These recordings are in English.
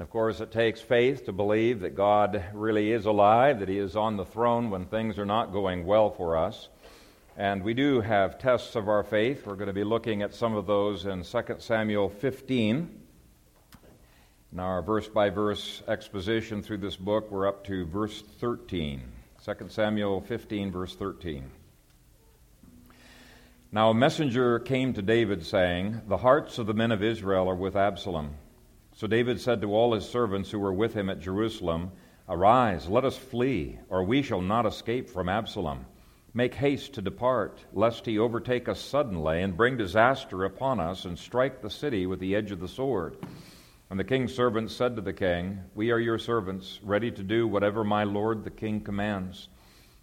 And of course, it takes faith to believe that God really is alive, that He is on the throne when things are not going well for us. And we do have tests of our faith. We're going to be looking at some of those in 2 Samuel 15. In our verse by verse exposition through this book, we're up to verse 13. 2 Samuel 15, verse 13. Now a messenger came to David, saying, The hearts of the men of Israel are with Absalom. So David said to all his servants who were with him at Jerusalem, Arise, let us flee, or we shall not escape from Absalom. Make haste to depart, lest he overtake us suddenly and bring disaster upon us and strike the city with the edge of the sword. And the king's servants said to the king, We are your servants, ready to do whatever my lord the king commands.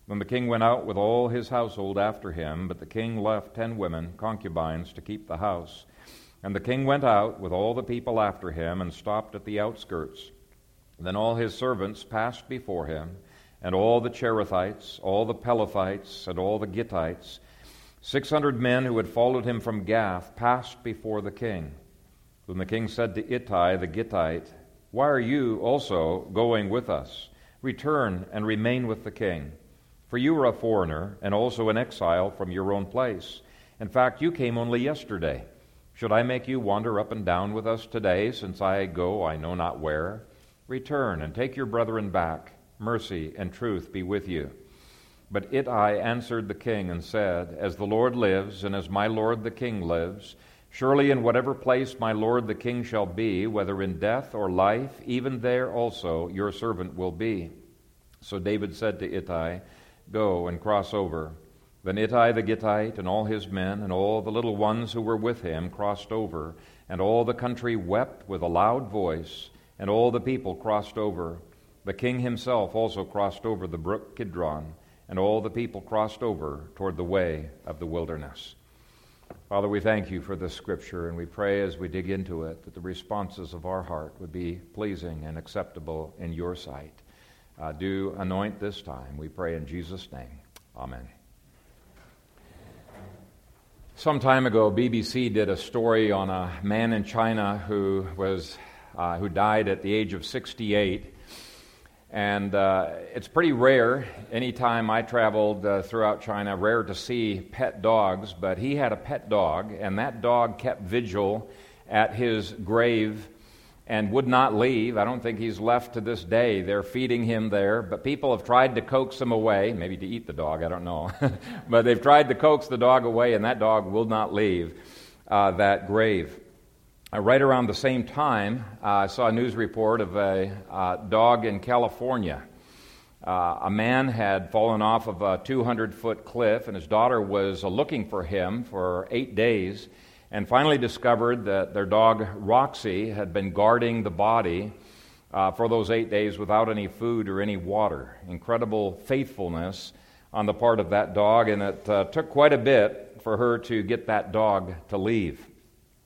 Then the king went out with all his household after him, but the king left ten women, concubines, to keep the house. And the king went out with all the people after him and stopped at the outskirts. Then all his servants passed before him, and all the Cherethites, all the Pelethites, and all the Gittites, six hundred men who had followed him from Gath, passed before the king. Then the king said to Ittai the Gittite, Why are you also going with us? Return and remain with the king. For you are a foreigner and also an exile from your own place. In fact, you came only yesterday. Should I make you wander up and down with us today, since I go I know not where? Return and take your brethren back. Mercy and truth be with you. But Ittai answered the king and said, As the Lord lives, and as my lord the king lives, surely in whatever place my lord the king shall be, whether in death or life, even there also your servant will be. So David said to Ittai, Go and cross over. Ittai the Gittite and all his men and all the little ones who were with him crossed over, and all the country wept with a loud voice, and all the people crossed over. The king himself also crossed over the brook Kidron, and all the people crossed over toward the way of the wilderness. Father, we thank you for this scripture, and we pray as we dig into it that the responses of our heart would be pleasing and acceptable in your sight. Uh, do anoint this time, we pray in Jesus' name. Amen. Some time ago, BBC did a story on a man in China who was uh, who died at the age of 68, and uh, it's pretty rare. Anytime I traveled uh, throughout China, rare to see pet dogs, but he had a pet dog, and that dog kept vigil at his grave and would not leave. I don't think he's left to this day. They're feeding him there, but people have tried to coax him away, maybe to eat the dog, I don't know. but they've tried to coax the dog away, and that dog will not leave uh, that grave. Uh, right around the same time, uh, I saw a news report of a uh, dog in California. Uh, a man had fallen off of a 200 foot cliff, and his daughter was looking for him for eight days and finally discovered that their dog Roxy had been guarding the body uh, for those eight days without any food or any water. Incredible faithfulness on the part of that dog, and it uh, took quite a bit for her to get that dog to leave.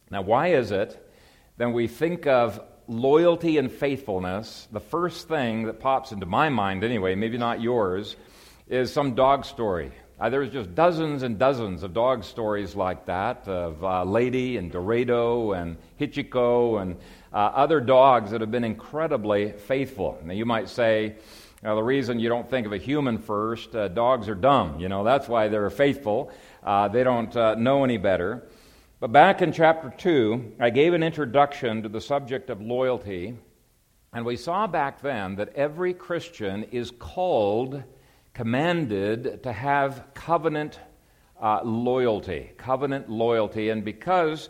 Now, why is it that we think of loyalty and faithfulness? The first thing that pops into my mind, anyway, maybe not yours, is some dog story uh, there's just dozens and dozens of dog stories like that of uh, Lady and Dorado and Hachiko and uh, other dogs that have been incredibly faithful. Now, you might say, the reason you don't think of a human first, uh, dogs are dumb. You know, that's why they're faithful. Uh, they don't uh, know any better. But back in chapter 2, I gave an introduction to the subject of loyalty. And we saw back then that every Christian is called commanded to have covenant uh, loyalty. Covenant loyalty. And because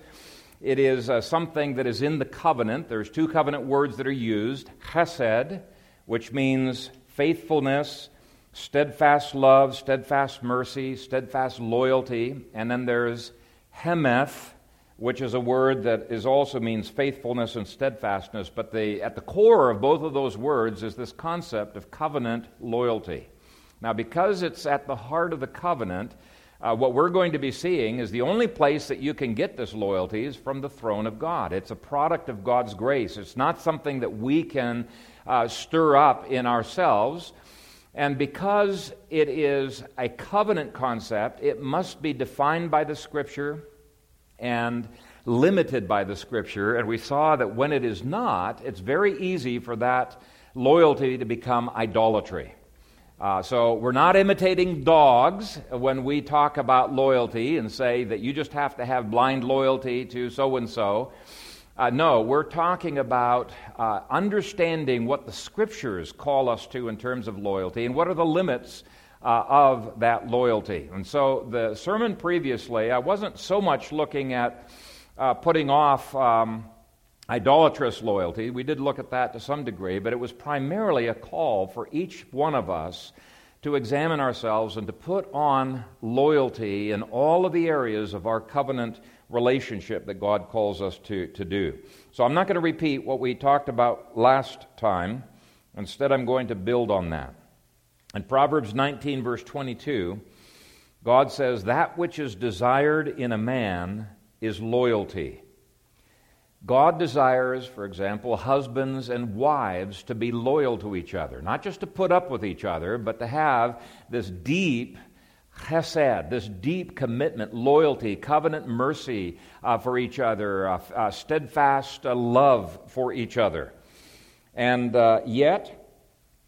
it is uh, something that is in the covenant, there's two covenant words that are used chesed, which means faithfulness, steadfast love, steadfast mercy, steadfast loyalty. And then there's hemeth, which is a word that is also means faithfulness and steadfastness. But the, at the core of both of those words is this concept of covenant loyalty. Now, because it's at the heart of the covenant, uh, what we're going to be seeing is the only place that you can get this loyalty is from the throne of God. It's a product of God's grace. It's not something that we can uh, stir up in ourselves. And because it is a covenant concept, it must be defined by the Scripture. And limited by the Scripture, and we saw that when it is not, it's very easy for that loyalty to become idolatry. Uh, so we're not imitating dogs when we talk about loyalty and say that you just have to have blind loyalty to so and so. No, we're talking about uh, understanding what the scriptures call us to in terms of loyalty and what are the limits uh, of that loyalty. And so the sermon previously, I wasn't so much looking at uh, putting off um, idolatrous loyalty. We did look at that to some degree, but it was primarily a call for each one of us to examine ourselves and to put on loyalty in all of the areas of our covenant relationship that God calls us to, to do. So I'm not going to repeat what we talked about last time. Instead, I'm going to build on that. In Proverbs 19, verse 22, God says, That which is desired in a man is loyalty. God desires, for example, husbands and wives to be loyal to each other, not just to put up with each other, but to have this deep chesed, this deep commitment, loyalty, covenant mercy uh, for each other, uh, uh, steadfast uh, love for each other. And uh, yet,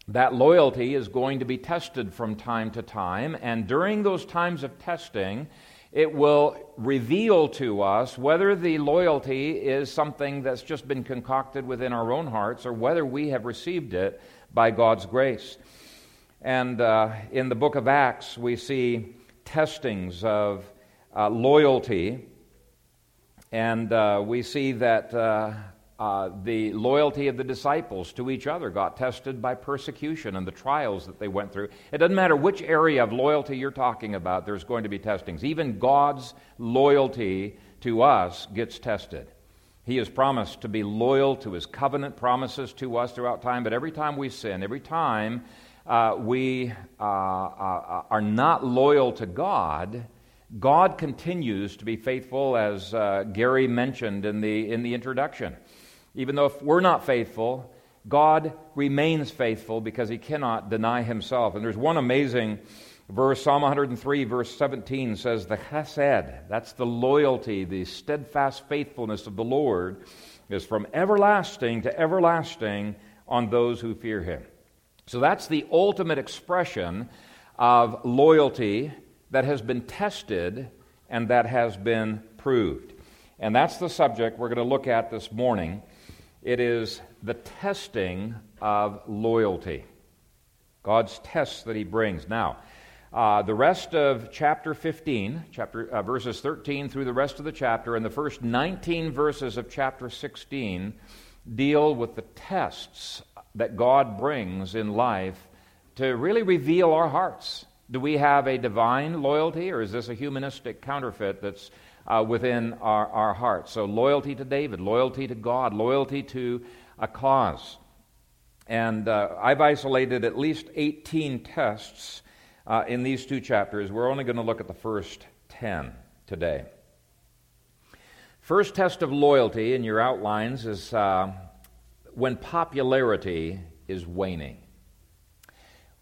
that loyalty is going to be tested from time to time, and during those times of testing, it will reveal to us whether the loyalty is something that's just been concocted within our own hearts or whether we have received it by God's grace. And uh, in the book of Acts, we see testings of uh, loyalty, and uh, we see that uh, the loyalty of the disciples to each other got tested by persecution and the trials that they went through. It doesn't matter which area of loyalty you're talking about, there's going to be testings. Even God's loyalty to us gets tested. He has promised to be loyal to his covenant promises to us throughout time, but every time we sin, every time uh, we uh, uh, are not loyal to God, God continues to be faithful, as uh, Gary mentioned in the, in the introduction. Even though if we're not faithful, God remains faithful because he cannot deny himself. And there's one amazing verse, Psalm 103, verse 17 says, The chesed, that's the loyalty, the steadfast faithfulness of the Lord, is from everlasting to everlasting on those who fear him. So that's the ultimate expression of loyalty that has been tested and that has been proved. And that's the subject we're going to look at this morning. It is the testing of loyalty, God's tests that He brings. Now, uh, the rest of chapter 15, chapter, uh, verses 13 through the rest of the chapter, and the first 19 verses of chapter 16 deal with the tests that God brings in life to really reveal our hearts. Do we have a divine loyalty, or is this a humanistic counterfeit that's uh, within our, our hearts. So, loyalty to David, loyalty to God, loyalty to a cause. And uh, I've isolated at least 18 tests uh, in these two chapters. We're only going to look at the first 10 today. First test of loyalty in your outlines is uh, when popularity is waning.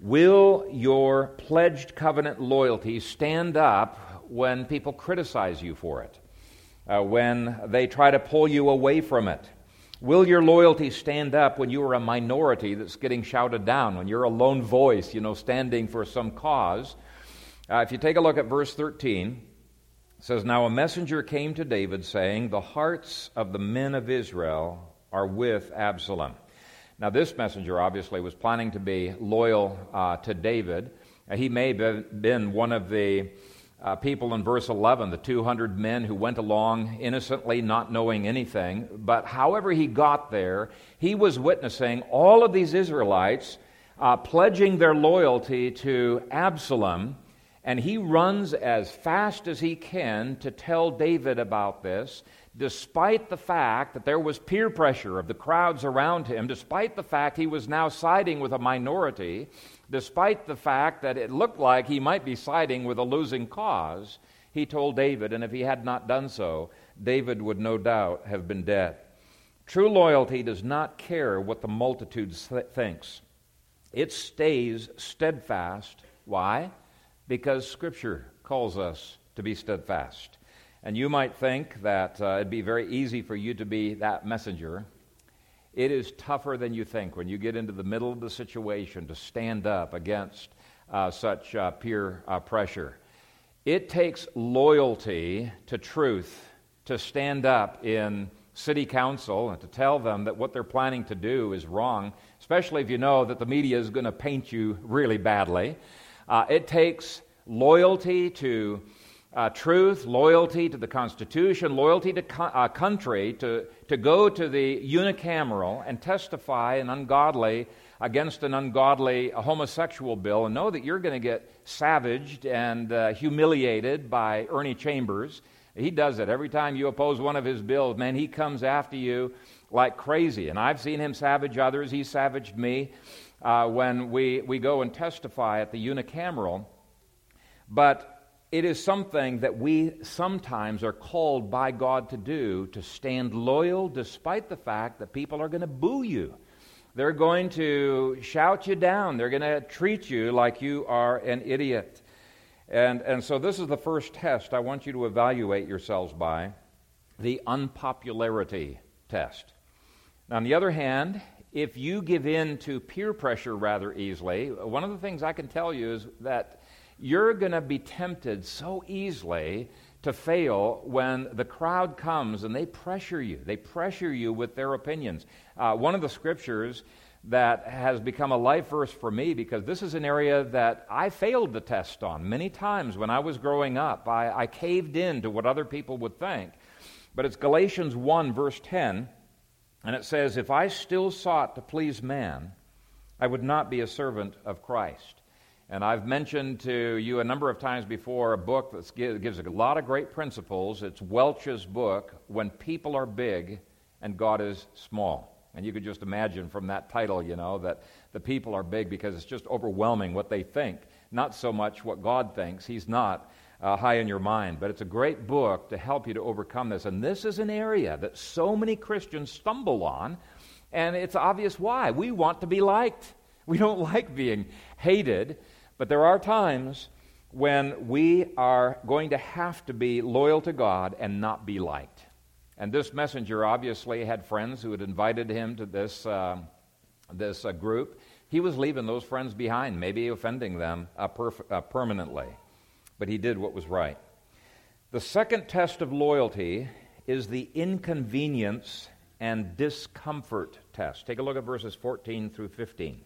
Will your pledged covenant loyalty stand up when people criticize you for it, uh, when they try to pull you away from it? Will your loyalty stand up when you are a minority that's getting shouted down, when you're a lone voice, you know, standing for some cause? Uh, if you take a look at verse 13, it says, Now a messenger came to David, saying, The hearts of the men of Israel are with Absalom. Now, this messenger obviously was planning to be loyal uh, to David. Uh, he may have been one of the uh, people in verse 11, the 200 men who went along innocently, not knowing anything. But however he got there, he was witnessing all of these Israelites uh, pledging their loyalty to Absalom. And he runs as fast as he can to tell David about this, despite the fact that there was peer pressure of the crowds around him, despite the fact he was now siding with a minority, despite the fact that it looked like he might be siding with a losing cause, he told David, and if he had not done so, David would no doubt have been dead. True loyalty does not care what the multitude th- thinks. It stays steadfast. Why? Because Scripture calls us to be steadfast. And you might think that uh, it'd be very easy for you to be that messenger. It is tougher than you think when you get into the middle of the situation to stand up against uh, such uh, peer uh, pressure. It takes loyalty to truth to stand up in city council and to tell them that what they're planning to do is wrong, especially if you know that the media is going to paint you really badly. Uh, it takes loyalty to uh, truth, loyalty to the Constitution, loyalty to co- uh, country, to, to go to the unicameral and testify an ungodly against an ungodly homosexual bill and know that you're going to get savaged and uh, humiliated by Ernie Chambers. He does it every time you oppose one of his bills. Man, he comes after you like crazy. And I've seen him savage others. He savaged me uh, when we, we go and testify at the unicameral. But it is something that we sometimes are called by God to do to stand loyal despite the fact that people are going to boo you. They're going to shout you down. They're going to treat you like you are an idiot. And, and so, this is the first test I want you to evaluate yourselves by the unpopularity test. Now, on the other hand, if you give in to peer pressure rather easily, one of the things I can tell you is that you're going to be tempted so easily to fail when the crowd comes and they pressure you. They pressure you with their opinions. Uh, one of the scriptures that has become a life verse for me because this is an area that I failed the test on many times when I was growing up. I, I caved in to what other people would think. But it's Galatians 1, verse 10, and it says, If I still sought to please man, I would not be a servant of Christ. And I've mentioned to you a number of times before a book that gives a lot of great principles. It's Welch's book, When People Are Big and God is Small. And you could just imagine from that title, you know, that the people are big because it's just overwhelming what they think, not so much what God thinks. He's not uh, high in your mind. But it's a great book to help you to overcome this. And this is an area that so many Christians stumble on, and it's obvious why. We want to be liked, we don't like being hated. But there are times when we are going to have to be loyal to God and not be liked. And this messenger obviously had friends who had invited him to this, uh, this uh, group. He was leaving those friends behind, maybe offending them uh, perf- uh, permanently. But he did what was right. The second test of loyalty is the inconvenience and discomfort test. Take a look at verses 14 through 15.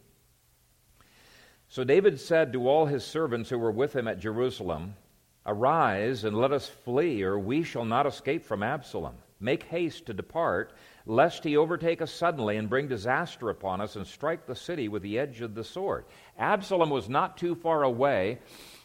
So David said to all his servants who were with him at Jerusalem, Arise and let us flee, or we shall not escape from Absalom. Make haste to depart, lest he overtake us suddenly and bring disaster upon us and strike the city with the edge of the sword. Absalom was not too far away,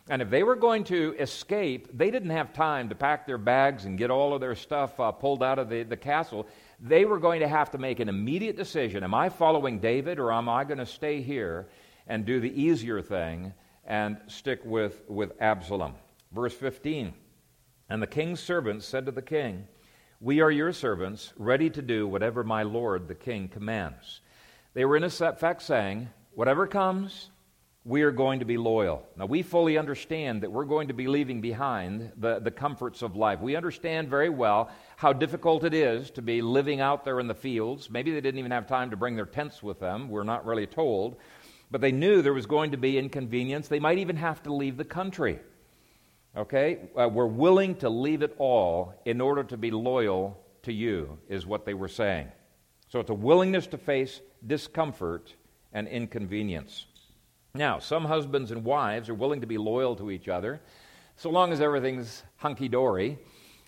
and if they were going to escape, they didn't have time to pack their bags and get all of their stuff uh, pulled out of the, the castle. They were going to have to make an immediate decision Am I following David, or am I going to stay here and do the easier thing and stick with, with Absalom. Verse 15 And the king's servants said to the king, We are your servants, ready to do whatever my lord the king commands. They were in effect saying, Whatever comes, we are going to be loyal. Now, we fully understand that we're going to be leaving behind the, the comforts of life. We understand very well how difficult it is to be living out there in the fields. Maybe they didn't even have time to bring their tents with them. We're not really told but they knew there was going to be inconvenience. They might even have to leave the country. Okay? Uh, we're willing to leave it all in order to be loyal to you, is what they were saying. So it's a willingness to face discomfort and inconvenience. Now, some husbands and wives are willing to be loyal to each other so long as everything's hunky dory.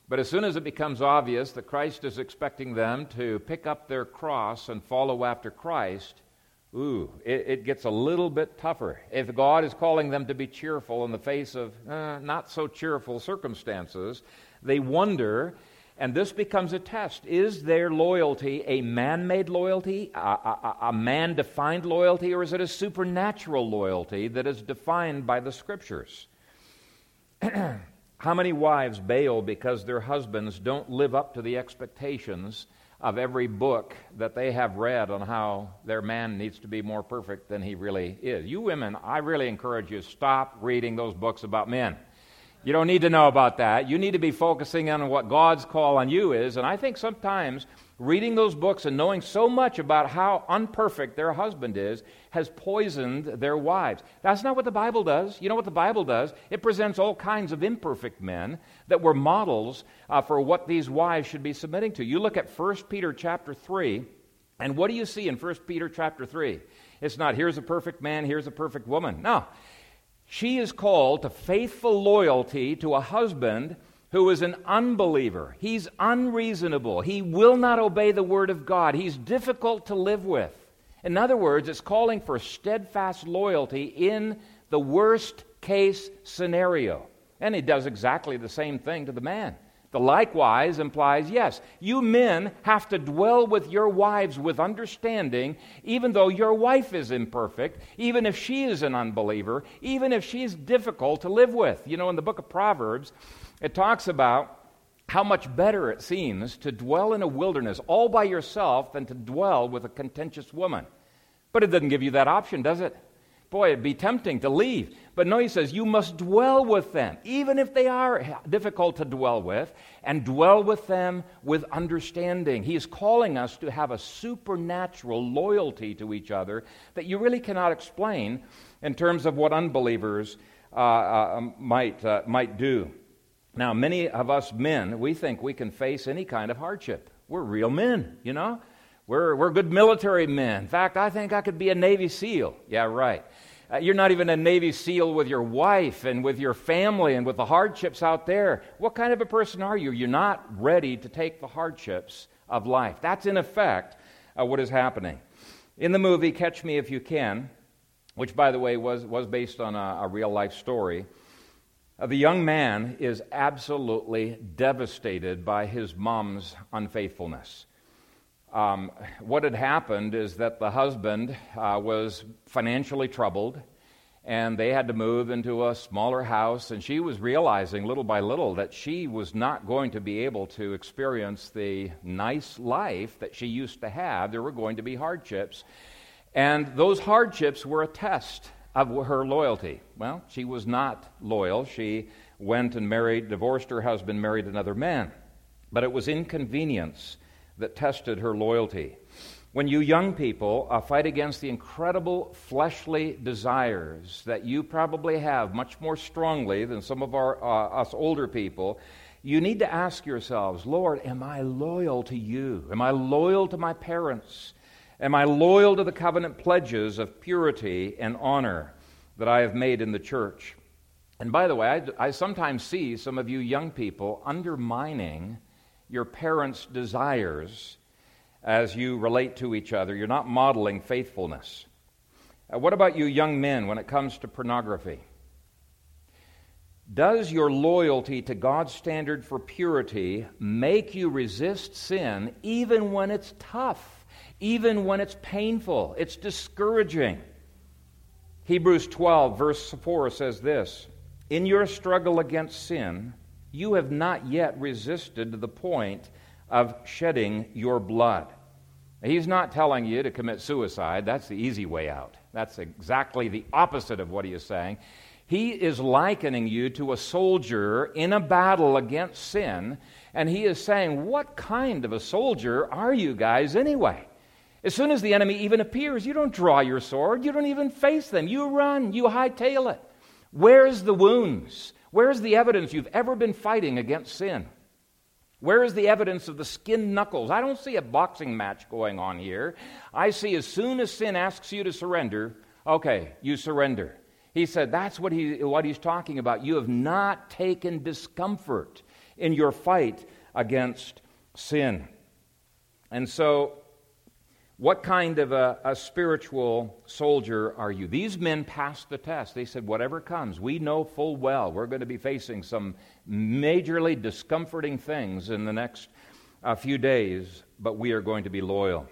But as soon as it becomes obvious that Christ is expecting them to pick up their cross and follow after Christ, ooh, it, it, gets a little bit tougher. If God is calling them to be cheerful in the face of uh, not so cheerful circumstances, they wonder, and this becomes a test. Is their loyalty a man made loyalty, a, a, a man defined loyalty, or is it a supernatural loyalty that is defined by the scriptures? How many wives bail because their husbands don't live up to the expectations? Of every book that they have read on how their man needs to be more perfect than he really is. You women, I really encourage you to stop reading those books about men. You don't need to know about that. You need to be focusing on what God's call on you is. And I think sometimes reading those books and knowing so much about how unperfect their husband is has poisoned their wives. That's not what the Bible does. You know what the Bible does? It presents all kinds of imperfect men that were models uh, for what these wives should be submitting to. You look at 1 Peter chapter 3, and what do you see in 1 Peter chapter 3? It's not here's a perfect man, here's a perfect woman. No. She is called to faithful loyalty to a husband who is an unbeliever. He's unreasonable. He will not obey the word of God. He's difficult to live with. In other words, it's calling for steadfast loyalty in the worst case scenario. And he does exactly the same thing to the man. The likewise implies yes, you men have to dwell with your wives with understanding, even though your wife is imperfect, even if she is an unbeliever, even if she's difficult to live with. You know, in the book of Proverbs, it talks about how much better it seems to dwell in a wilderness all by yourself than to dwell with a contentious woman. But it doesn't give you that option, does it? Boy, it'd be tempting to leave. But no, he says, you must dwell with them, even if they are difficult to dwell with, and dwell with them with understanding. He is calling us to have a supernatural loyalty to each other that you really cannot explain in terms of what unbelievers uh, uh, might, uh, might do. Now, many of us men, we think we can face any kind of hardship. We're real men, you know? We're, we're good military men. In fact, I think I could be a Navy SEAL. Yeah, right. Uh, you're not even a Navy SEAL with your wife and with your family and with the hardships out there. What kind of a person are you? You're not ready to take the hardships of life. That's, in effect, uh, what is happening. In the movie Catch Me If You Can, which, by the way, was, was based on a, a real life story, the young man is absolutely devastated by his mom's unfaithfulness. Um, what had happened is that the husband uh, was financially troubled and they had to move into a smaller house and she was realizing little by little that she was not going to be able to experience the nice life that she used to have there were going to be hardships and those hardships were a test of her loyalty well she was not loyal she went and married divorced her husband married another man but it was inconvenience that tested her loyalty. When you young people uh, fight against the incredible fleshly desires that you probably have much more strongly than some of our, uh, us older people, you need to ask yourselves, Lord, am I loyal to you? Am I loyal to my parents? Am I loyal to the covenant pledges of purity and honor that I have made in the church? And by the way, I, I sometimes see some of you young people undermining your parents' desires as you relate to each other. You're not modeling faithfulness. Uh, what about you young men when it comes to pornography? Does your loyalty to God's standard for purity make you resist sin even when it's tough, even when it's painful, it's discouraging? Hebrews 12, verse 4 says this In your struggle against sin, you have not yet resisted to the point of shedding your blood. He's not telling you to commit suicide. That's the easy way out. That's exactly the opposite of what he is saying. He is likening you to a soldier in a battle against sin, and he is saying, What kind of a soldier are you guys anyway? As soon as the enemy even appears, you don't draw your sword, you don't even face them. You run, you hightail it. Where's the wounds? Where's the evidence you've ever been fighting against sin? Where is the evidence of the skin knuckles? I don't see a boxing match going on here. I see as soon as sin asks you to surrender, okay, you surrender. He said that's what, he, what he's talking about. You have not taken discomfort in your fight against sin. And so what kind of a, a, spiritual soldier are you? These men passed the test. They said, Whatever comes, we know full well we're going to be facing some majorly discomforting things in the next uh, few days, but we are going to be loyal.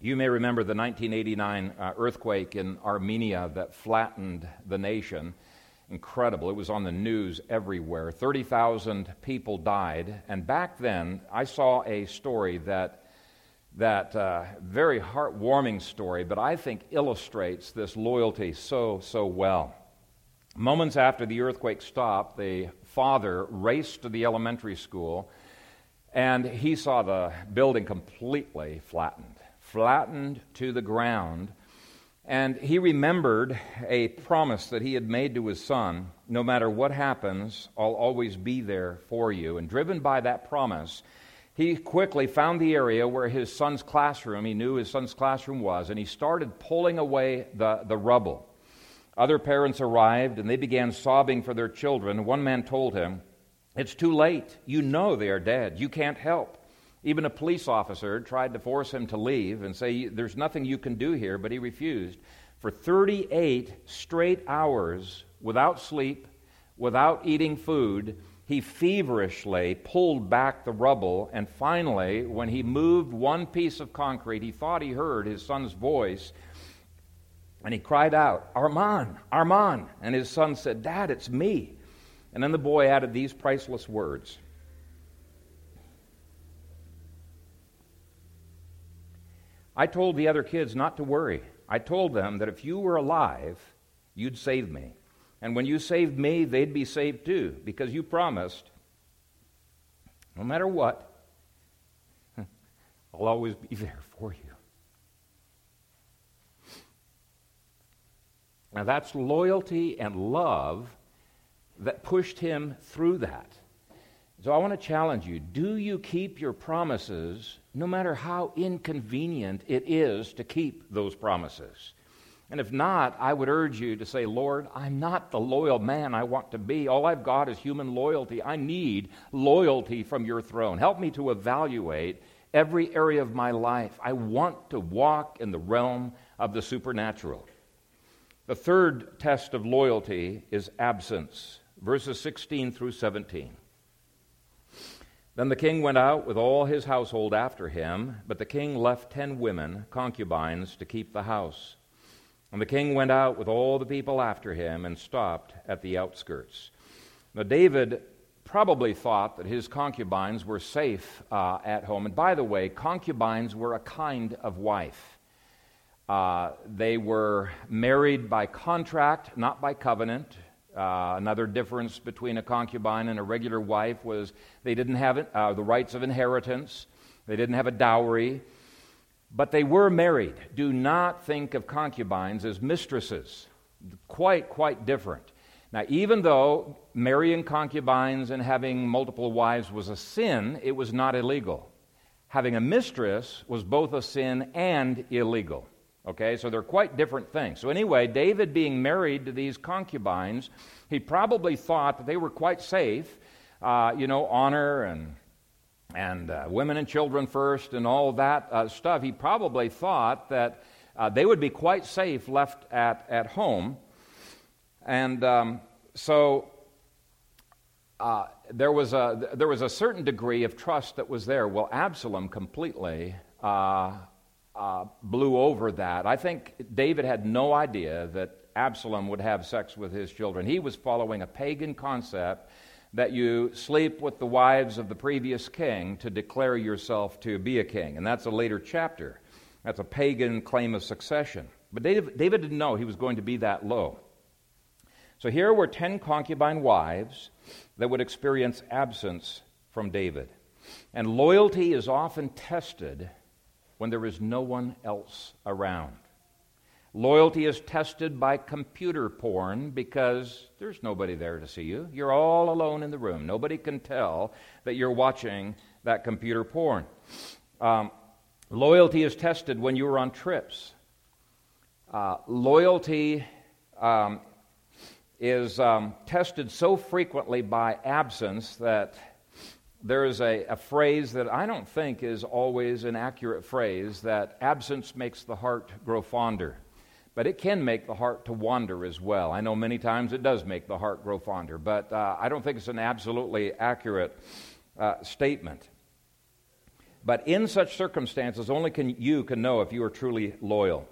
You may remember the 1989 uh, earthquake in Armenia that flattened the nation. Incredible. It was on the news everywhere. 30,000 people died. And back then, I saw a story that that uh, very heartwarming story, but I think illustrates this loyalty so, so well. Moments after the earthquake stopped, the father raced to the elementary school and he saw the building completely flattened, flattened to the ground. And he remembered a promise that he had made to his son no matter what happens, I'll always be there for you. And driven by that promise, he quickly found the area where his son's classroom, he knew his son's classroom was, and he started pulling away the, the rubble. Other parents arrived and they began sobbing for their children. One man told him, It's too late. You know they are dead. You can't help. Even a police officer tried to force him to leave and say, There's nothing you can do here, but he refused. For 38 straight hours, without sleep, without eating food, he feverishly pulled back the rubble. And finally, when he moved one piece of concrete, he thought he heard his son's voice. And he cried out, Armand, Armand. And his son said, Dad, it's me. And then the boy added these priceless words I told the other kids not to worry. I told them that if you were alive, you'd save me. And when you saved me, they'd be saved too, because you promised, no matter what, I'll always be there for you. Now, that's loyalty and love that pushed him through that. So, I want to challenge you do you keep your promises no matter how inconvenient it is to keep those promises? And if not, I would urge you to say, Lord, I'm not the loyal man I want to be. All I've got is human loyalty. I need loyalty from your throne. Help me to evaluate every area of my life. I want to walk in the realm of the supernatural. The third test of loyalty is absence, verses 16 through 17. Then the king went out with all his household after him, but the king left ten women, concubines, to keep the house. And the king went out with all the people after him and stopped at the outskirts. Now, David probably thought that his concubines were safe uh, at home. And by the way, concubines were a kind of wife. Uh, they were married by contract, not by covenant. Uh, another difference between a concubine and a regular wife was they didn't have uh, the rights of inheritance, they didn't have a dowry. But they were married. Do not think of concubines as mistresses. Quite, quite different. Now, even though marrying concubines and having multiple wives was a sin, it was not illegal. Having a mistress was both a sin and illegal. Okay, so they're quite different things. So, anyway, David being married to these concubines, he probably thought that they were quite safe, uh, you know, honor and and uh, women and children first and all that uh, stuff, he probably thought that uh, they would be quite safe left at, at home. And um, so uh, there, was a, there was a certain degree of trust that was there. Well, Absalom completely uh, uh, blew over that. I think David had no idea that Absalom would have sex with his children. He was following a pagan concept that you sleep with the wives of the previous king to declare yourself to be a king. And that's a later chapter. That's a pagan claim of succession. But David, didn't know he was going to be that low. So here were 10 concubine wives that would experience absence from David. And loyalty is often tested when there is no one else around. Loyalty is tested by computer porn because there's nobody there to see you. You're all alone in the room. Nobody can tell that you're watching that computer porn. Um, loyalty is tested when you're on trips. Uh, loyalty um, is um, tested so frequently by absence that there is a, a, phrase that I don't think is always an accurate phrase that absence makes the heart grow fonder but it can make the heart to wander as well. I know many times it does make the heart grow fonder, but uh, I don't think it's an absolutely accurate uh, statement. But in such circumstances, only can, you can know if you are truly loyal.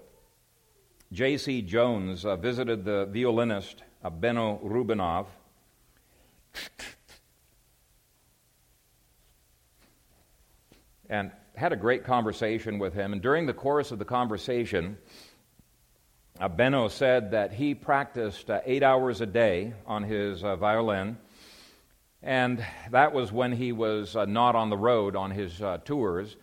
J.C. Jones uh, visited the violinist uh, Benno Rabinof. And had a great conversation with him. And during the course of the conversation, uh, Benno said that he practiced uh, eight hours a day on his uh, violin, and that was when he was uh, not on the road on his uh, tours.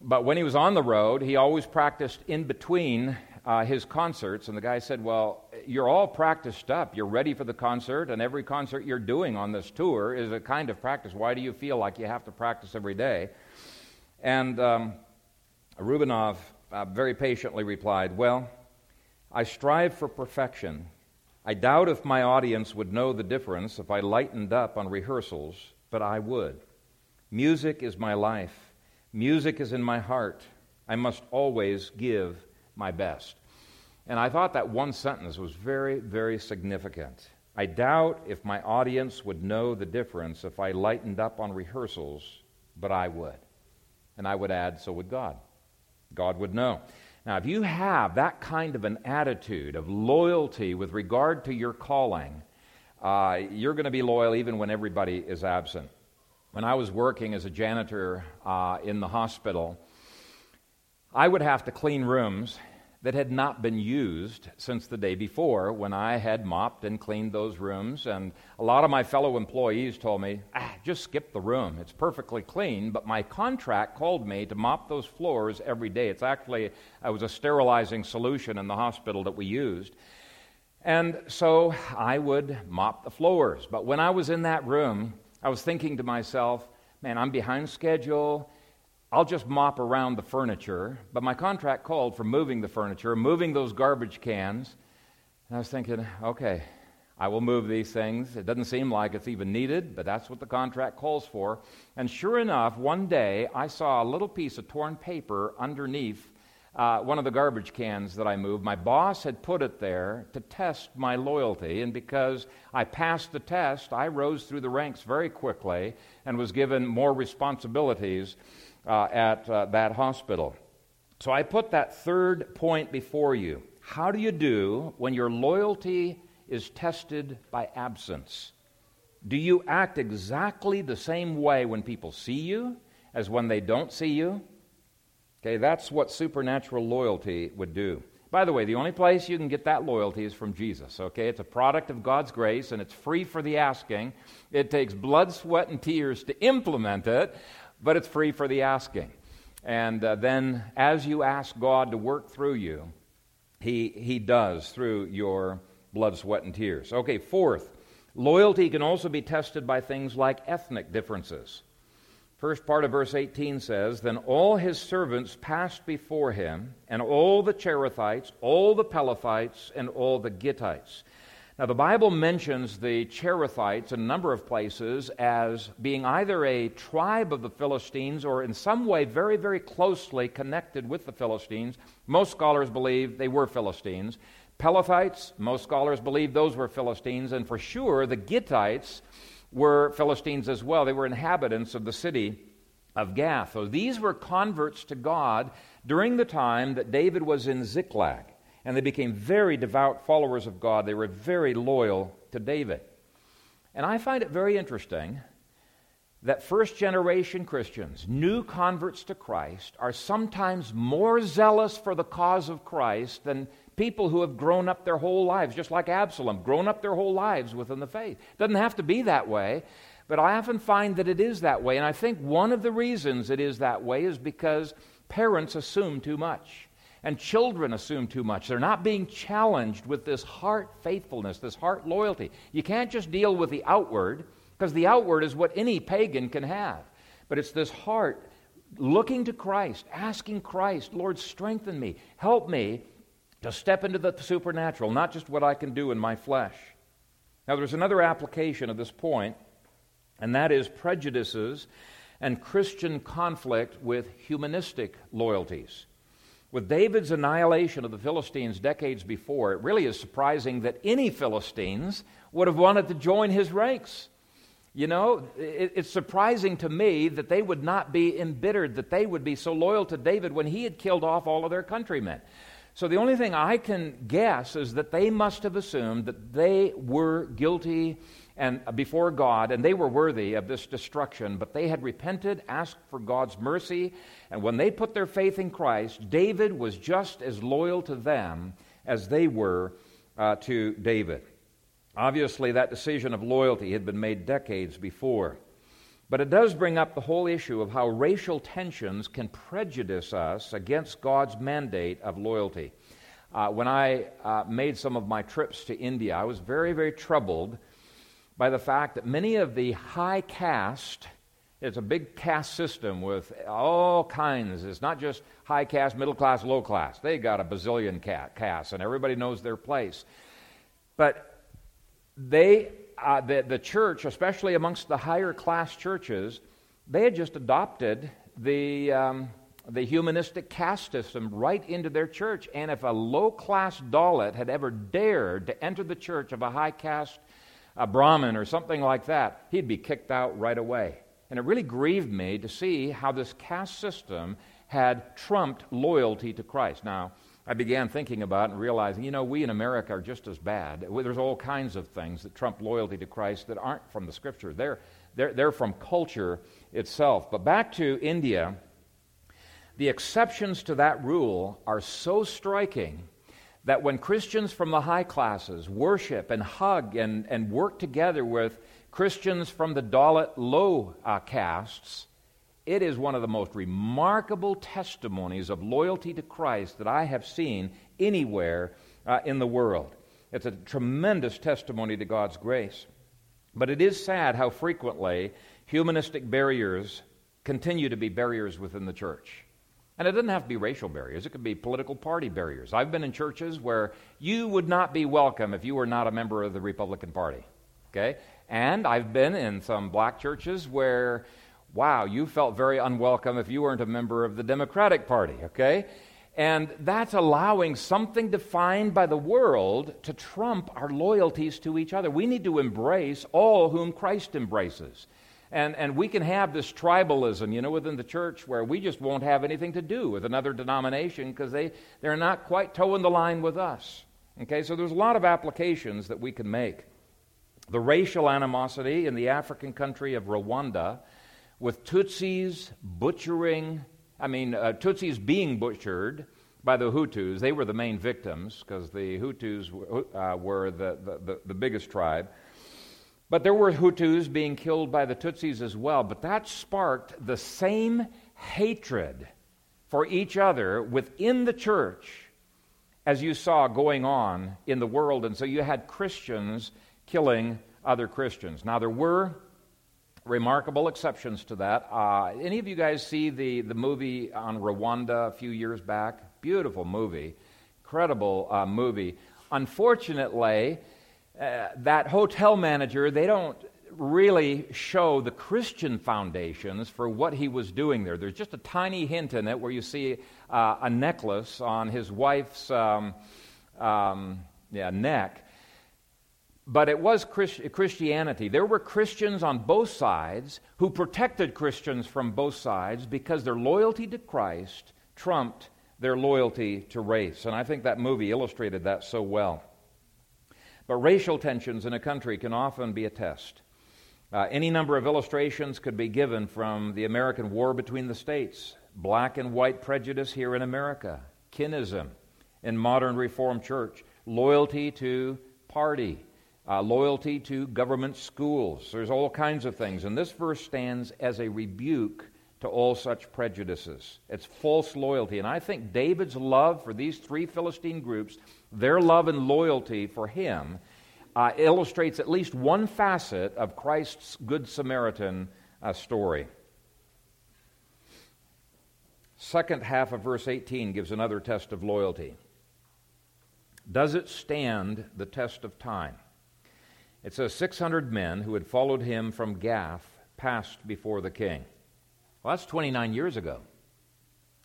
But when he was on the road, he always practiced in between uh, his concerts. And the guy said, Well, you're all practiced up. You're ready for the concert, and every concert you're doing on this tour is a kind of practice. Why do you feel like you have to practice every day? And um, Rabinof very patiently replied, Well, I strive for perfection. I doubt if my audience would know the difference if I lightened up on rehearsals, but I would. Music is my life. Music is in my heart. I must always give my best. And I thought that one sentence was very, very significant. I doubt if my audience would know the difference if I lightened up on rehearsals, but I would. And I would add, so would God. God would know. Now, if you have that kind of an attitude of loyalty with regard to your calling, uh, you're going to be loyal even when everybody is absent. When I was working as a janitor uh, in the hospital, I would have to clean rooms that had not been used since the day before when I had mopped and cleaned those rooms. And a lot of my fellow employees told me, ah, just skip the room. It's perfectly clean. But my contract called me to mop those floors every day. It's actually, it was a sterilizing solution in the hospital that we used. And so I would mop the floors. But when I was in that room, I was thinking to myself, man, I'm behind schedule. I'll just mop around the furniture, but my contract called for moving the furniture, moving those garbage cans. And I was thinking, okay, I will move these things. It doesn't seem like it's even needed, but that's what the contract calls for. And sure enough, one day I saw a little piece of torn paper underneath uh, one of the garbage cans that I moved. My boss had put it there to test my loyalty, and because I passed the test, I rose through the ranks very quickly and was given more responsibilities at uh, that hospital. So I put that third point before you. How do you do when your loyalty is tested by absence? Do you act exactly the same way when people see you as when they don't see you? Okay, that's what supernatural loyalty would do. By the way, the only place you can get that loyalty is from Jesus, okay? It's a product of God's grace and it's free for the asking. It takes blood, sweat, and tears to implement it, but it's free for the asking. And uh, then, as you ask God to work through you, he, he does through your blood, sweat, and tears. Okay, fourth, loyalty can also be tested by things like ethnic differences. First part of verse 18 says, Then all his servants passed before him, and all the Cherethites, all the Pelethites, and all the Gittites. Now, the Bible mentions the Cherethites in a number of places as being either a tribe of the Philistines or in some way very, very closely connected with the Philistines. Most scholars believe they were Philistines. Pelethites, most scholars believe those were Philistines. And for sure, the Gittites were Philistines as well. They were inhabitants of the city of Gath. So these were converts to God during the time that David was in Ziklag and they became very devout followers of God. They were very loyal to David. And I find it very interesting that first generation Christians, new converts to Christ, are sometimes more zealous for the cause of Christ than people who have grown up their whole lives, just like Absalom, grown up their whole lives within the faith. It doesn't have to be that way, but I often find that it is that way. And I think one of the reasons it is that way is because parents assume too much. And children assume too much. They're not being challenged with this heart faithfulness, this heart loyalty. You can't just deal with the outward, because the outward is what any pagan can have. But it's this heart looking to Christ, asking Christ, Lord, strengthen me, help me to step into the supernatural, not just what I can do in my flesh. Now, there's another application of this point, and that is prejudices and Christian conflict with humanistic loyalties. With David's annihilation of the Philistines decades before, it really is surprising that any Philistines would have wanted to join his ranks. You know, it's surprising to me that they would not be embittered, that they would be so loyal to David when he had killed off all of their countrymen. So the only thing I can guess is that they must have assumed that they were guilty and before God, and they were worthy of this destruction, but they had repented, asked for God's mercy, and when they put their faith in Christ, David was just as loyal to them as they were uh, to David. Obviously, that decision of loyalty had been made decades before. But it does bring up the whole issue of how racial tensions can prejudice us against God's mandate of loyalty. Uh, when I uh, made some of my trips to India, I was very, very troubled by the fact that many of the high caste, it's a big caste system with all kinds. It's not just high caste, middle class, low class. They got a bazillion castes, and everybody knows their place. But they, uh, the, the church, especially amongst the higher class churches, they had just adopted the, um, the humanistic caste system right into their church. And if a low class Dalit had ever dared to enter the church of a high caste a Brahmin or something like that, he'd be kicked out right away. And it really grieved me to see how this caste system had trumped loyalty to Christ. Now, I began thinking about and realizing, you know, we in America are just as bad. There's all kinds of things that trump loyalty to Christ that aren't from the Scripture. They're, they're, they're from culture itself. But back to India, the exceptions to that rule are so striking that when Christians from the high classes worship and hug and, and work together with Christians from the Dalit low uh, castes, it is one of the most remarkable testimonies of loyalty to Christ that I have seen anywhere uh, in the world. It's a tremendous testimony to God's grace. But it is sad how frequently humanistic barriers continue to be barriers within the church. And it doesn't have to be racial barriers, it could be political party barriers. I've been in churches where you would not be welcome if you were not a member of the Republican Party. Okay? And I've been in some black churches where, wow, you felt very unwelcome if you weren't a member of the Democratic Party. Okay? And that's allowing something defined by the world to trump our loyalties to each other. We need to embrace all whom Christ embraces. And, and we can have this tribalism, you know, within the church where we just won't have anything to do with another denomination because they, they're not quite toeing the line with us. Okay, so there's a lot of applications that we can make. The racial animosity in the African country of Rwanda, with Tutsis butchering, I mean, uh, Tutsis being butchered by the Hutus. They were the main victims because the Hutus uh, were the, the, the, the biggest tribe. But there were Hutus being killed by the Tutsis as well. But that sparked the same hatred for each other within the church as you saw going on in the world. And so you had Christians killing other Christians. Now, there were remarkable exceptions to that. Uh, any of you guys see the, the movie on Rwanda a few years back? Beautiful movie, incredible uh, movie. Unfortunately, uh, that hotel manager, they don't really show the Christian foundations for what he was doing there. There's just a tiny hint in it where you see uh, a necklace on his wife's um, um, yeah, neck. But it was Christ- Christianity. There were Christians on both sides who protected Christians from both sides because their loyalty to Christ trumped their loyalty to race. And I think that movie illustrated that so well. But racial tensions in a country can often be a test. Uh, any number of illustrations could be given from the American war between the states, black and white prejudice here in America, kinism in modern Reformed church, loyalty to party, uh, loyalty to government schools. There's all kinds of things. And this verse stands as a rebuke to all such prejudices. It's false loyalty. And I think David's love for these three Philistine groups, their love and loyalty for him, uh, illustrates at least one facet of Christ's Good Samaritan uh, story. Second half of verse 18 gives another test of loyalty. Does it stand the test of time? It says 600 men who had followed him from Gath passed before the king. Well, that's 29 years ago.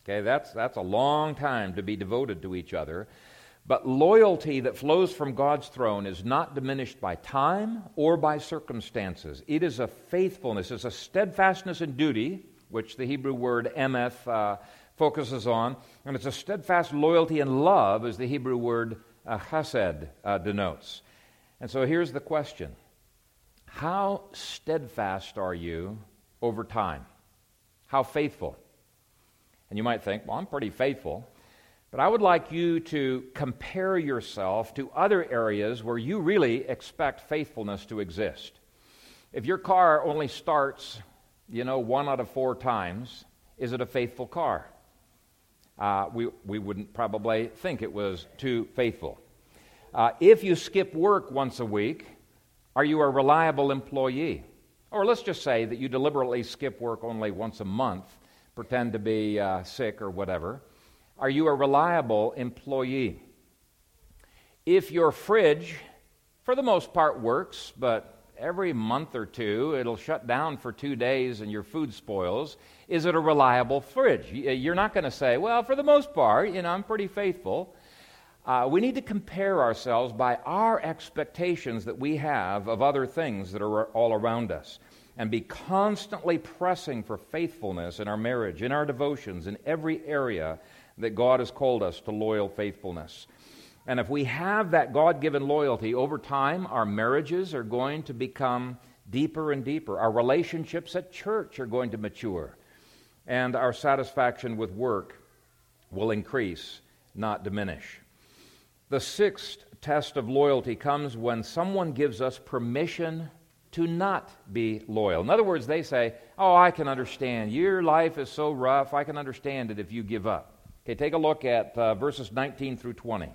Okay, that's, that's a long time to be devoted to each other. But loyalty that flows from God's throne is not diminished by time or by circumstances. It is a faithfulness, it's a steadfastness in duty, which the Hebrew word emeth uh, focuses on, and it's a steadfast loyalty and love, as the Hebrew word uh, chesed uh, denotes. And so here's the question How steadfast are you over time? How faithful? And you might think, well, I'm pretty faithful. But I would like you to compare yourself to other areas where you really expect faithfulness to exist. If your car only starts, you know, one out of four times, is it a faithful car? Uh, we, we wouldn't probably think it was too faithful. Uh, if you skip work once a week, are you a reliable employee? Or let's just say that you deliberately skip work only once a month, pretend to be uh, sick or whatever. Are you a reliable employee? If your fridge, for the most part, works, but every month or two it'll shut down for two days and your food spoils, is it a reliable fridge? You're not going to say, well, for the most part, you know, I'm pretty faithful. Uh, we need to compare ourselves by our expectations that we have of other things that are all around us and be constantly pressing for faithfulness in our marriage, in our devotions, in every area that God has called us to loyal faithfulness. And if we have that God given loyalty over time, our marriages are going to become deeper and deeper. Our relationships at church are going to mature. And our satisfaction with work will increase, not diminish. The sixth test of loyalty comes when someone gives us permission to not be loyal. In other words, they say, Oh, I can understand. Your life is so rough. I can understand it if you give up. Okay, take a look at uh, verses 19 through 20.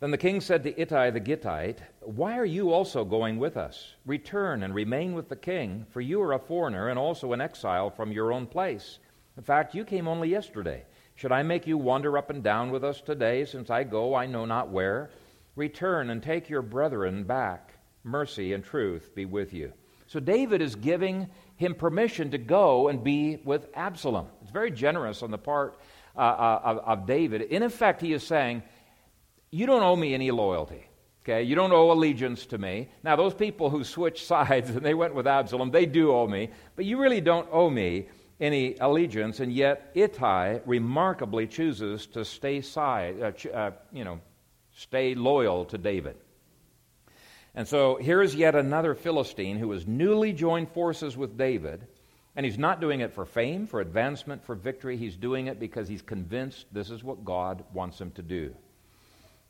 Then the king said to Ittai the Gittite, Why are you also going with us? Return and remain with the king, for you are a foreigner and also an exile from your own place. In fact, you came only yesterday. Should I make you wander up and down with us today, since I go I know not where? Return and take your brethren back mercy and truth be with you. So David is giving him permission to go and be with Absalom. It's very generous on the part uh, uh, of, of David. In effect, he is saying, You don't owe me any loyalty. Okay, you don't owe allegiance to me. Now, those people who switched sides and they went with Absalom, they do owe me, but you really don't owe me any allegiance. And yet, Ittai remarkably chooses to stay side, uh, uh, you know, stay loyal to David. And so here's yet another Philistine who has newly joined forces with David. And he's not doing it for fame, for advancement, for victory. He's doing it because he's convinced this is what God wants him to do.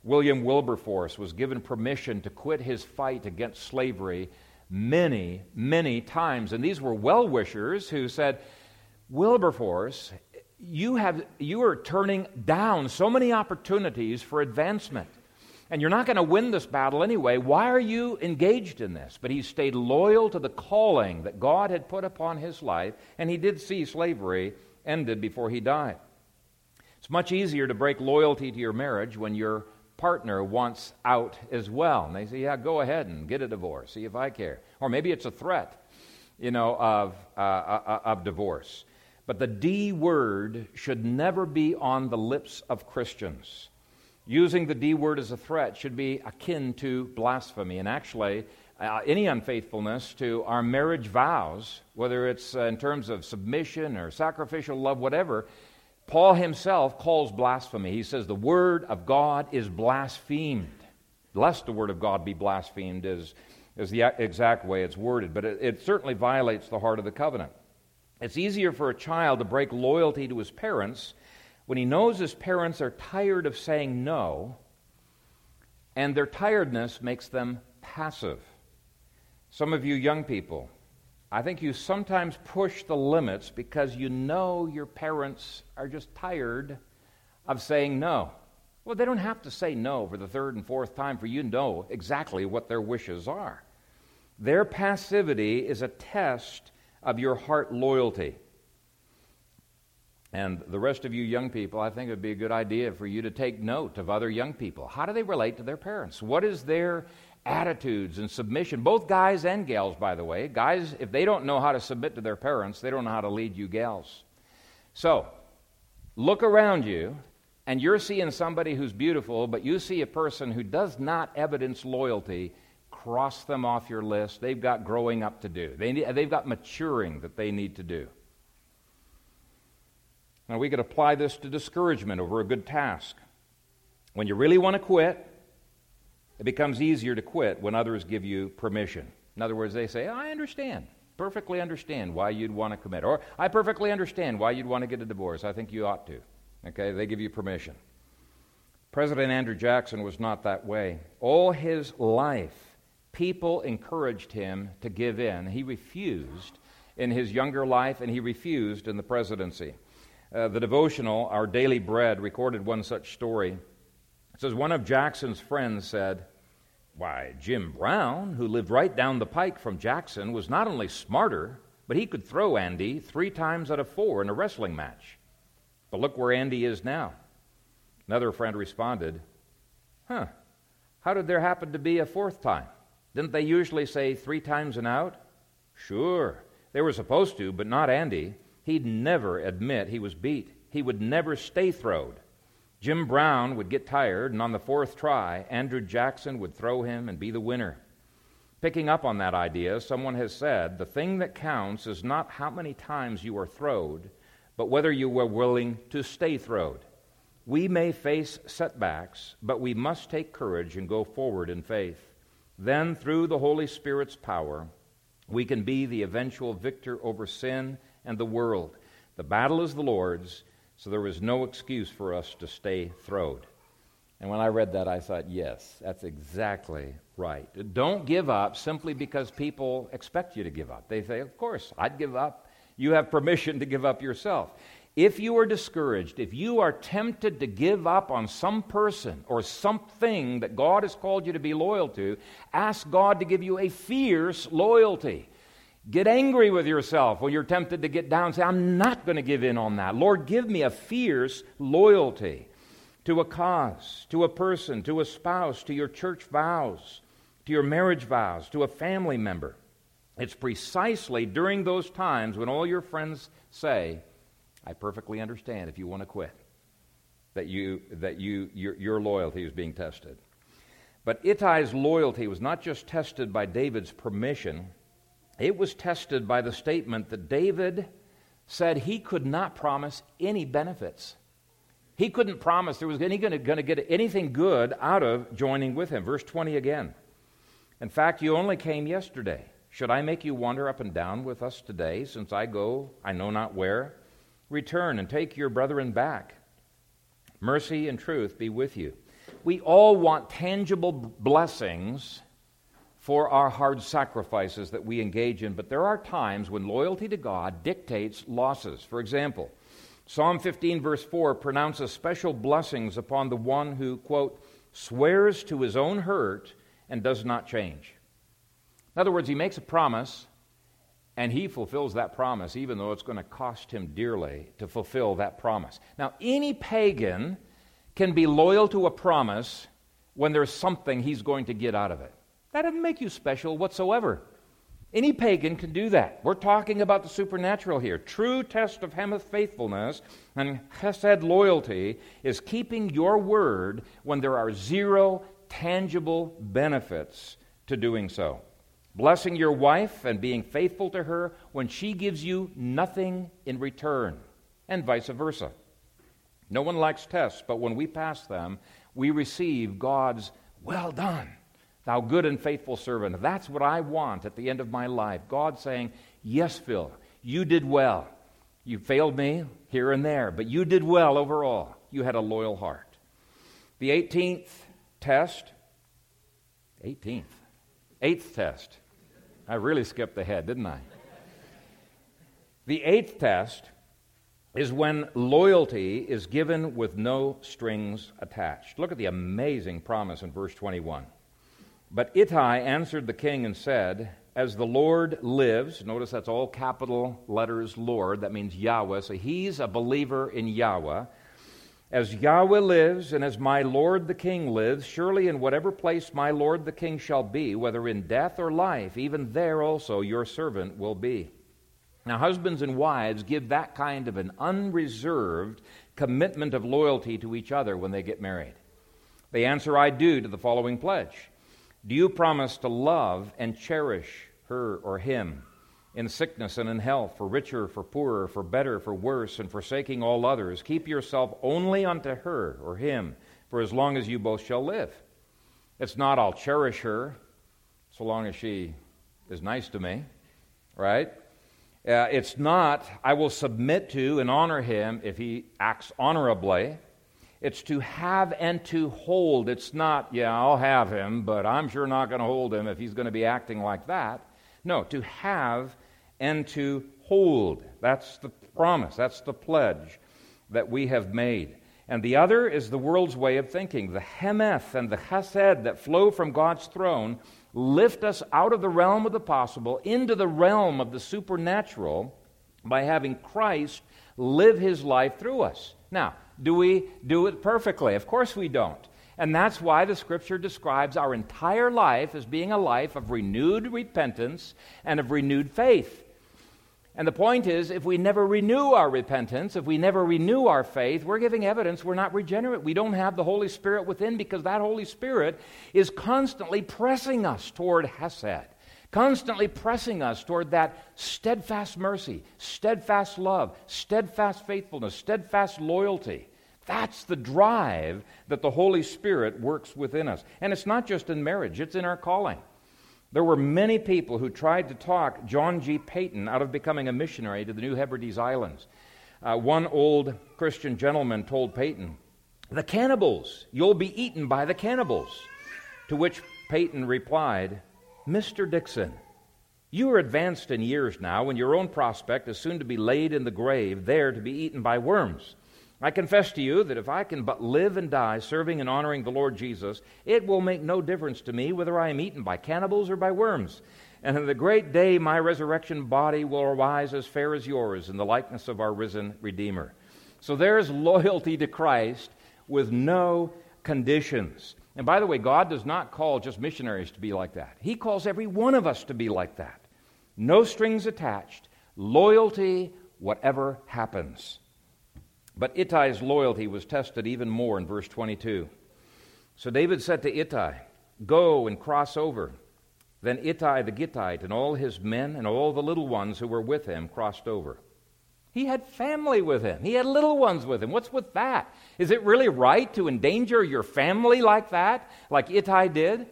William Wilberforce was given permission to quit his fight against slavery many, many times. And these were well wishers who said, Wilberforce, you, have, you are turning down so many opportunities for advancement and you're not going to win this battle anyway. Why are you engaged in this? But he stayed loyal to the calling that God had put upon his life, and he did see slavery ended before he died. It's much easier to break loyalty to your marriage when your partner wants out as well. And they say, Yeah, go ahead and get a divorce, see if I care. Or maybe it's a threat, you know, of, uh, uh, uh of divorce. But the D word should never be on the lips of Christians using the D word as a threat should be akin to blasphemy. And actually, uh, any unfaithfulness to our marriage vows, whether it's uh, in terms of submission or sacrificial love, whatever, Paul himself calls blasphemy. He says the word of God is blasphemed. Lest the word of God be blasphemed is, is the exact way it's worded, but it, it certainly violates the heart of the covenant. It's easier for a child to break loyalty to his parents when he knows his parents are tired of saying no, and their tiredness makes them passive. Some of you young people, I think you sometimes push the limits because you know your parents are just tired of saying no. Well, they don't have to say no for the third and fourth time for you know exactly what their wishes are. Their passivity is a test of your heart loyalty. And the rest of you young people, I think it would be a good idea for you to take note of other young people. How do they relate to their parents? What is their attitudes and submission? Both guys and gals, by the way. Guys, if they don't know how to submit to their parents, they don't know how to lead you gals. So, look around you, and you're seeing somebody who's beautiful, but you see a person who does not evidence loyalty. Cross them off your list. They've got growing up to do, they, need, they've got maturing that they need to do. Now, we could apply this to discouragement over a good task. When you really want to quit, it becomes easier to quit when others give you permission. In other words, they say, I understand, perfectly understand why you'd want to commit. Or, I perfectly understand why you'd want to get a divorce. I think you ought to. Okay, they give you permission. President Andrew Jackson was not that way. All his life, people encouraged him to give in. He refused in his younger life, and he refused in the presidency. Uh, the devotional, Our Daily Bread, recorded one such story. It says one of Jackson's friends said, Why, Jim Brown, who lived right down the pike from Jackson, was not only smarter, but he could throw Andy three times out of four in a wrestling match. But look where Andy is now. Another friend responded, Huh, how did there happen to be a fourth time? Didn't they usually say three times and out? Sure, they were supposed to, but not Andy. He'd never admit he was beat. He would never stay throwed. Jim Brown would get tired, and on the fourth try, Andrew Jackson would throw him and be the winner. Picking up on that idea, someone has said the thing that counts is not how many times you are throwed, but whether you were willing to stay throwed. We may face setbacks, but we must take courage and go forward in faith. Then, through the Holy Spirit's power, we can be the eventual victor over sin and the world. The battle is the Lord's, so there is no excuse for us to stay throwed. And when I read that, I thought, yes, that's exactly right. Don't give up simply because people expect you to give up. They say, of course, I'd give up. You have permission to give up yourself. If you are discouraged, if you are tempted to give up on some person or something that God has called you to be loyal to, ask God to give you a fierce loyalty. Get angry with yourself when you're tempted to get down. Say, I'm not going to give in on that. Lord, give me a fierce loyalty to a cause, to a person, to a spouse, to your church vows, to your marriage vows, to a family member. It's precisely during those times when all your friends say, I perfectly understand if you want to quit, that, you, that you, your, your loyalty is being tested. But Ittai's loyalty was not just tested by David's permission, it was tested by the statement that David said he could not promise any benefits. He couldn't promise there was any going to get anything good out of joining with him. Verse 20 again. In fact, you only came yesterday. Should I make you wander up and down with us today, since I go I know not where? Return and take your brethren back. Mercy and truth be with you. We all want tangible blessings for our hard sacrifices that we engage in, but there are times when loyalty to God dictates losses. For example, Psalm 15, verse 4 pronounces special blessings upon the one who, quote, swears to his own hurt and does not change. In other words, he makes a promise and he fulfills that promise, even though it's going to cost him dearly to fulfill that promise. Now, any pagan can be loyal to a promise when there's something he's going to get out of it. That doesn't make you special whatsoever. Any pagan can do that. We're talking about the supernatural here. True test of Hemeth faithfulness and Chesed loyalty is keeping your word when there are zero tangible benefits to doing so blessing your wife and being faithful to her when she gives you nothing in return, and vice versa. No one likes tests, but when we pass them, we receive God's well done, thou good and faithful servant. That's what I want at the end of my life. God saying, Yes, Phil, you did well. You failed me here and there, but you did well overall. You had a loyal heart. The 18th test, 18th, eighth test I really skipped ahead, didn't I? The eighth test is when loyalty is given with no strings attached. Look at the amazing promise in verse 21. But Ittai answered the king and said, As the Lord lives, notice that's all capital letters Lord, that means Yahweh. So he's a believer in Yahweh. As Yahweh lives, and as my Lord the King lives, surely in whatever place my Lord the King shall be, whether in death or life, even there also your servant will be. Now, husbands and wives give that kind of an unreserved commitment of loyalty to each other when they get married. They answer, I do, to the following pledge Do you promise to love and cherish her or him? In sickness and in health, for richer, for poorer, for better, for worse, and forsaking all others. Keep yourself only unto her or him for as long as you both shall live. It's not, I'll cherish her so long as she is nice to me, right? Uh, it's not, I will submit to and honor him if he acts honorably. It's to have and to hold. It's not, yeah, I'll have him, but I'm sure not going to hold him if he's going to be acting like that. No, to have and to hold. That's the promise, that's the pledge that we have made. And the other is the world's way of thinking. The hemeth and the chesed that flow from God's throne lift us out of the realm of the possible into the realm of the supernatural by having Christ live his life through us. Now, do we do it perfectly? Of course we don't. And that's why the scripture describes our entire life as being a life of renewed repentance and of renewed faith. And the point is, if we never renew our repentance, if we never renew our faith, we're giving evidence we're not regenerate. We don't have the Holy Spirit within because that Holy Spirit is constantly pressing us toward Chesed, constantly pressing us toward that steadfast mercy, steadfast love, steadfast faithfulness, steadfast loyalty. That's the drive that the Holy Spirit works within us. And it's not just in marriage, it's in our calling. There were many people who tried to talk John G. Paton out of becoming a missionary to the New Hebrides Islands. Uh, one old Christian gentleman told Paton, The cannibals, you'll be eaten by the cannibals. To which Paton replied, Mr. Dixon, you are advanced in years now, and your own prospect is soon to be laid in the grave, there to be eaten by worms. I confess to you that if I can but live and die serving and honoring the Lord Jesus, it will make no difference to me whether I am eaten by cannibals or by worms. And in the great day, my resurrection body will arise as fair as yours in the likeness of our risen Redeemer. So there's loyalty to Christ with no conditions. And by the way, God does not call just missionaries to be like that, He calls every one of us to be like that. No strings attached, loyalty, whatever happens. But Ittai's loyalty was tested even more in verse 22. So David said to Ittai, Go and cross over. Then Ittai the Gittite and all his men and all the little ones who were with him crossed over. He had family with him. He had little ones with him. What's with that? Is it really right to endanger your family like that, like Ittai did?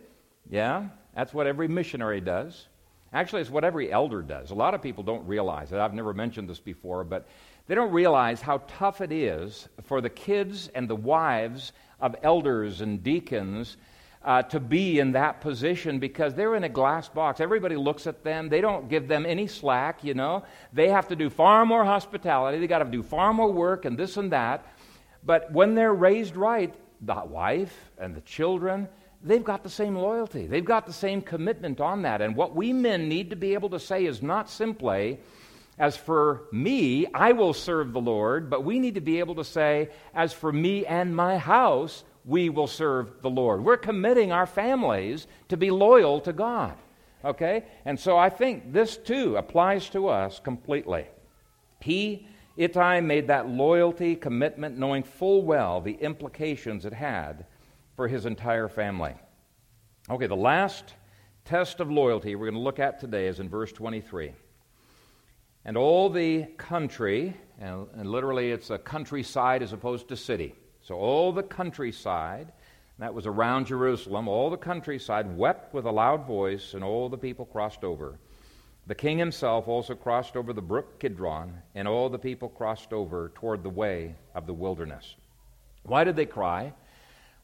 Yeah, that's what every missionary does. Actually, it's what every elder does. A lot of people don't realize it. I've never mentioned this before, but they don't realize how tough it is for the kids and the wives of elders and deacons uh, to be in that position because they're in a glass box. Everybody looks at them. They don't give them any slack, you know. They have to do far more hospitality. They got to do far more work and this and that. But when they're raised right, the wife and the children, they've got the same loyalty. They've got the same commitment on that. And what we men need to be able to say is not simply, as for me, I will serve the Lord, but we need to be able to say, As for me and my house, we will serve the Lord. We're committing our families to be loyal to God. Okay? And so I think this too applies to us completely. He, Ittai, made that loyalty commitment knowing full well the implications it had for his entire family. Okay, the last test of loyalty we're going to look at today is in verse 23. And all the country, and, literally it's a countryside as opposed to city. So all the countryside, that was around Jerusalem, all the countryside wept with a loud voice, and all the people crossed over. The king himself also crossed over the brook Kidron, and all the people crossed over toward the way of the wilderness. Why did they cry?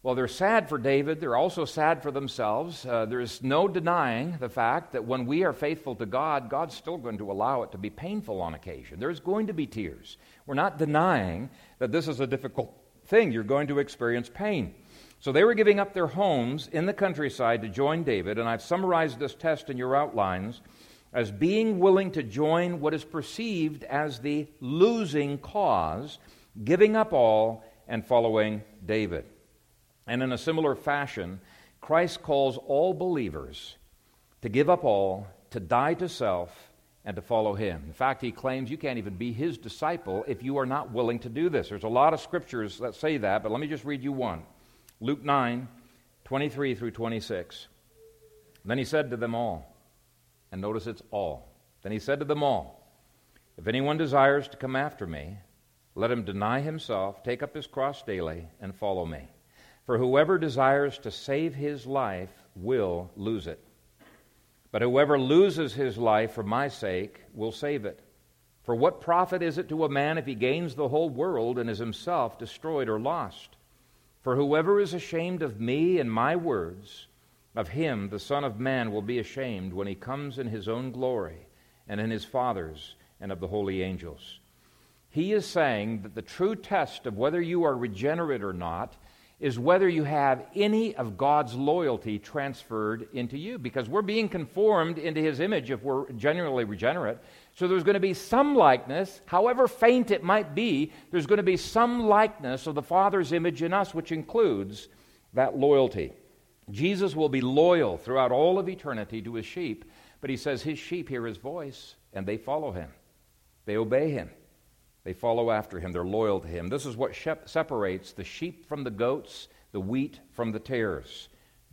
Well, they're sad for David. They're also sad for themselves. Uh, there's no denying the fact that when we are faithful to God, God's still going to allow it to be painful on occasion. There's going to be tears. We're not denying that this is a difficult thing. You're going to experience pain. So they were giving up their homes in the countryside to join David, and I've summarized this test in your outlines as being willing to join what is perceived as the losing cause, giving up all and following David. And in a similar fashion, Christ calls all believers to give up all, to die to self, and to follow him. In fact, he claims you can't even be his disciple if you are not willing to do this. There's a lot of scriptures that say that, but let me just read you one Luke 9, 23 through 26. Then he said to them all, and notice it's all. Then he said to them all, If anyone desires to come after me, let him deny himself, take up his cross daily, and follow me. For whoever desires to save his life will lose it. But whoever loses his life for my sake will save it. For what profit is it to a man if he gains the whole world and is himself destroyed or lost? For whoever is ashamed of me and my words, of him the Son of Man will be ashamed when he comes in his own glory and in his Father's and of the holy angels. He is saying that the true test of whether you are regenerate or not is whether you have any of God's loyalty transferred into you. Because we're being conformed into His image if we're genuinely regenerate. So there's going to be some likeness, however faint it might be, there's going to be some likeness of the Father's image in us, which includes that loyalty. Jesus will be loyal throughout all of eternity to His sheep, but He says His sheep hear His voice and they follow Him, they obey Him. They follow after him. They're loyal to him. This is what shep- separates the sheep from the goats, the wheat from the tares.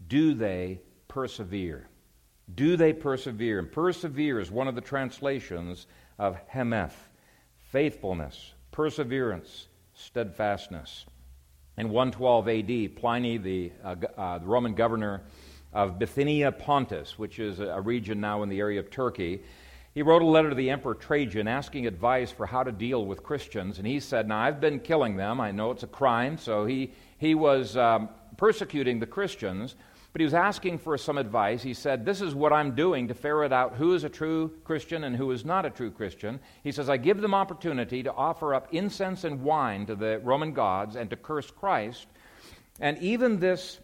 Do they persevere? Do they persevere? And persevere is one of the translations of hemeth faithfulness, perseverance, steadfastness. In 112 AD, Pliny, the, uh, uh, the Roman governor of Bithynia Pontus, which is a region now in the area of Turkey, he wrote a letter to the Emperor Trajan asking advice for how to deal with Christians. And he said, Now, I've been killing them. I know it's a crime. So he, he was um, persecuting the Christians, but he was asking for some advice. He said, This is what I'm doing to ferret out who is a true Christian and who is not a true Christian. He says, I give them opportunity to offer up incense and wine to the Roman gods and to curse Christ. And even this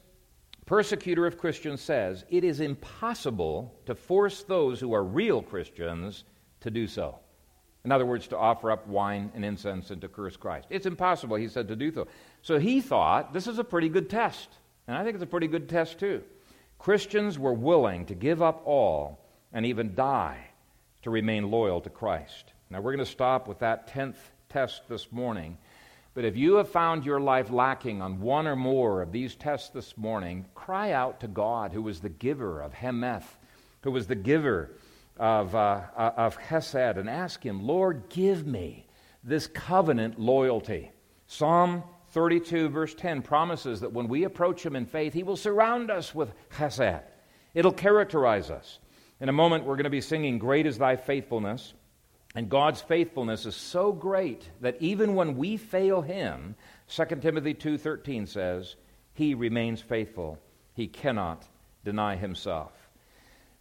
persecutor of Christians says it is impossible to force those who are real Christians to do so. In other words, to offer up wine and incense and to curse Christ. It's impossible, he said, to do so. So he thought this is a pretty good test. And I think it's a pretty good test, too. Christians were willing to give up all and even die to remain loyal to Christ. Now, we're going to stop with that 10th test this morning. But if you have found your life lacking on one or more of these tests this morning, cry out to God, who was the giver of Hemeth, who was the giver of, uh, uh, of Chesed, and ask Him, Lord, give me this covenant loyalty. Psalm 32, verse 10, promises that when we approach Him in faith, He will surround us with Chesed. It'll characterize us. In a moment, we're going to be singing, Great is Thy Faithfulness. And God's faithfulness is so great that even when we fail him, 2 Timothy 2:13 says, he remains faithful. He cannot deny himself.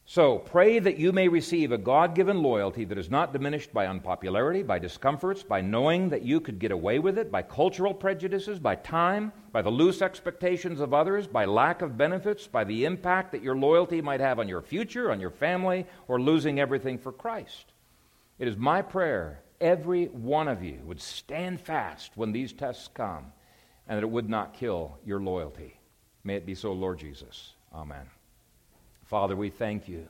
So, pray that you may receive a God given loyalty that is not diminished by unpopularity, by discomforts, by knowing that you could get away with it, by cultural prejudices, by time, by the loose expectations of others, by lack of benefits, by the impact that your loyalty might have on your future, on your family, or losing everything for Christ. It is my prayer every one of you would stand fast when these tests come and that it would not kill your loyalty. May it be so, Lord Jesus. Amen. Father, we thank you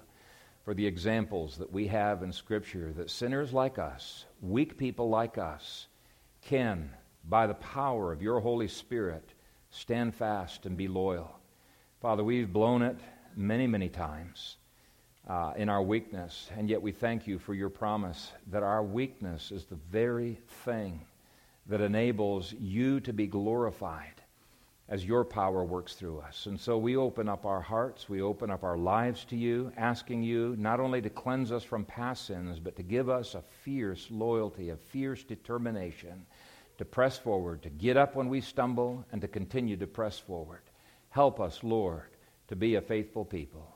for the examples that we have in Scripture that sinners like us, weak people like us, can, by the power of your Holy Spirit, stand fast and be loyal. Father, we've blown it many, many times uh, in our weakness. And yet we thank you for your promise that our weakness is the very thing that enables you to be glorified as your power works through us. And so we open up our hearts, we open up our lives to you, asking you not only to cleanse us from past sins, but to give us a fierce loyalty, a fierce determination to press forward, to get up when we stumble, and to continue to press forward. Help us, Lord, to be a faithful people.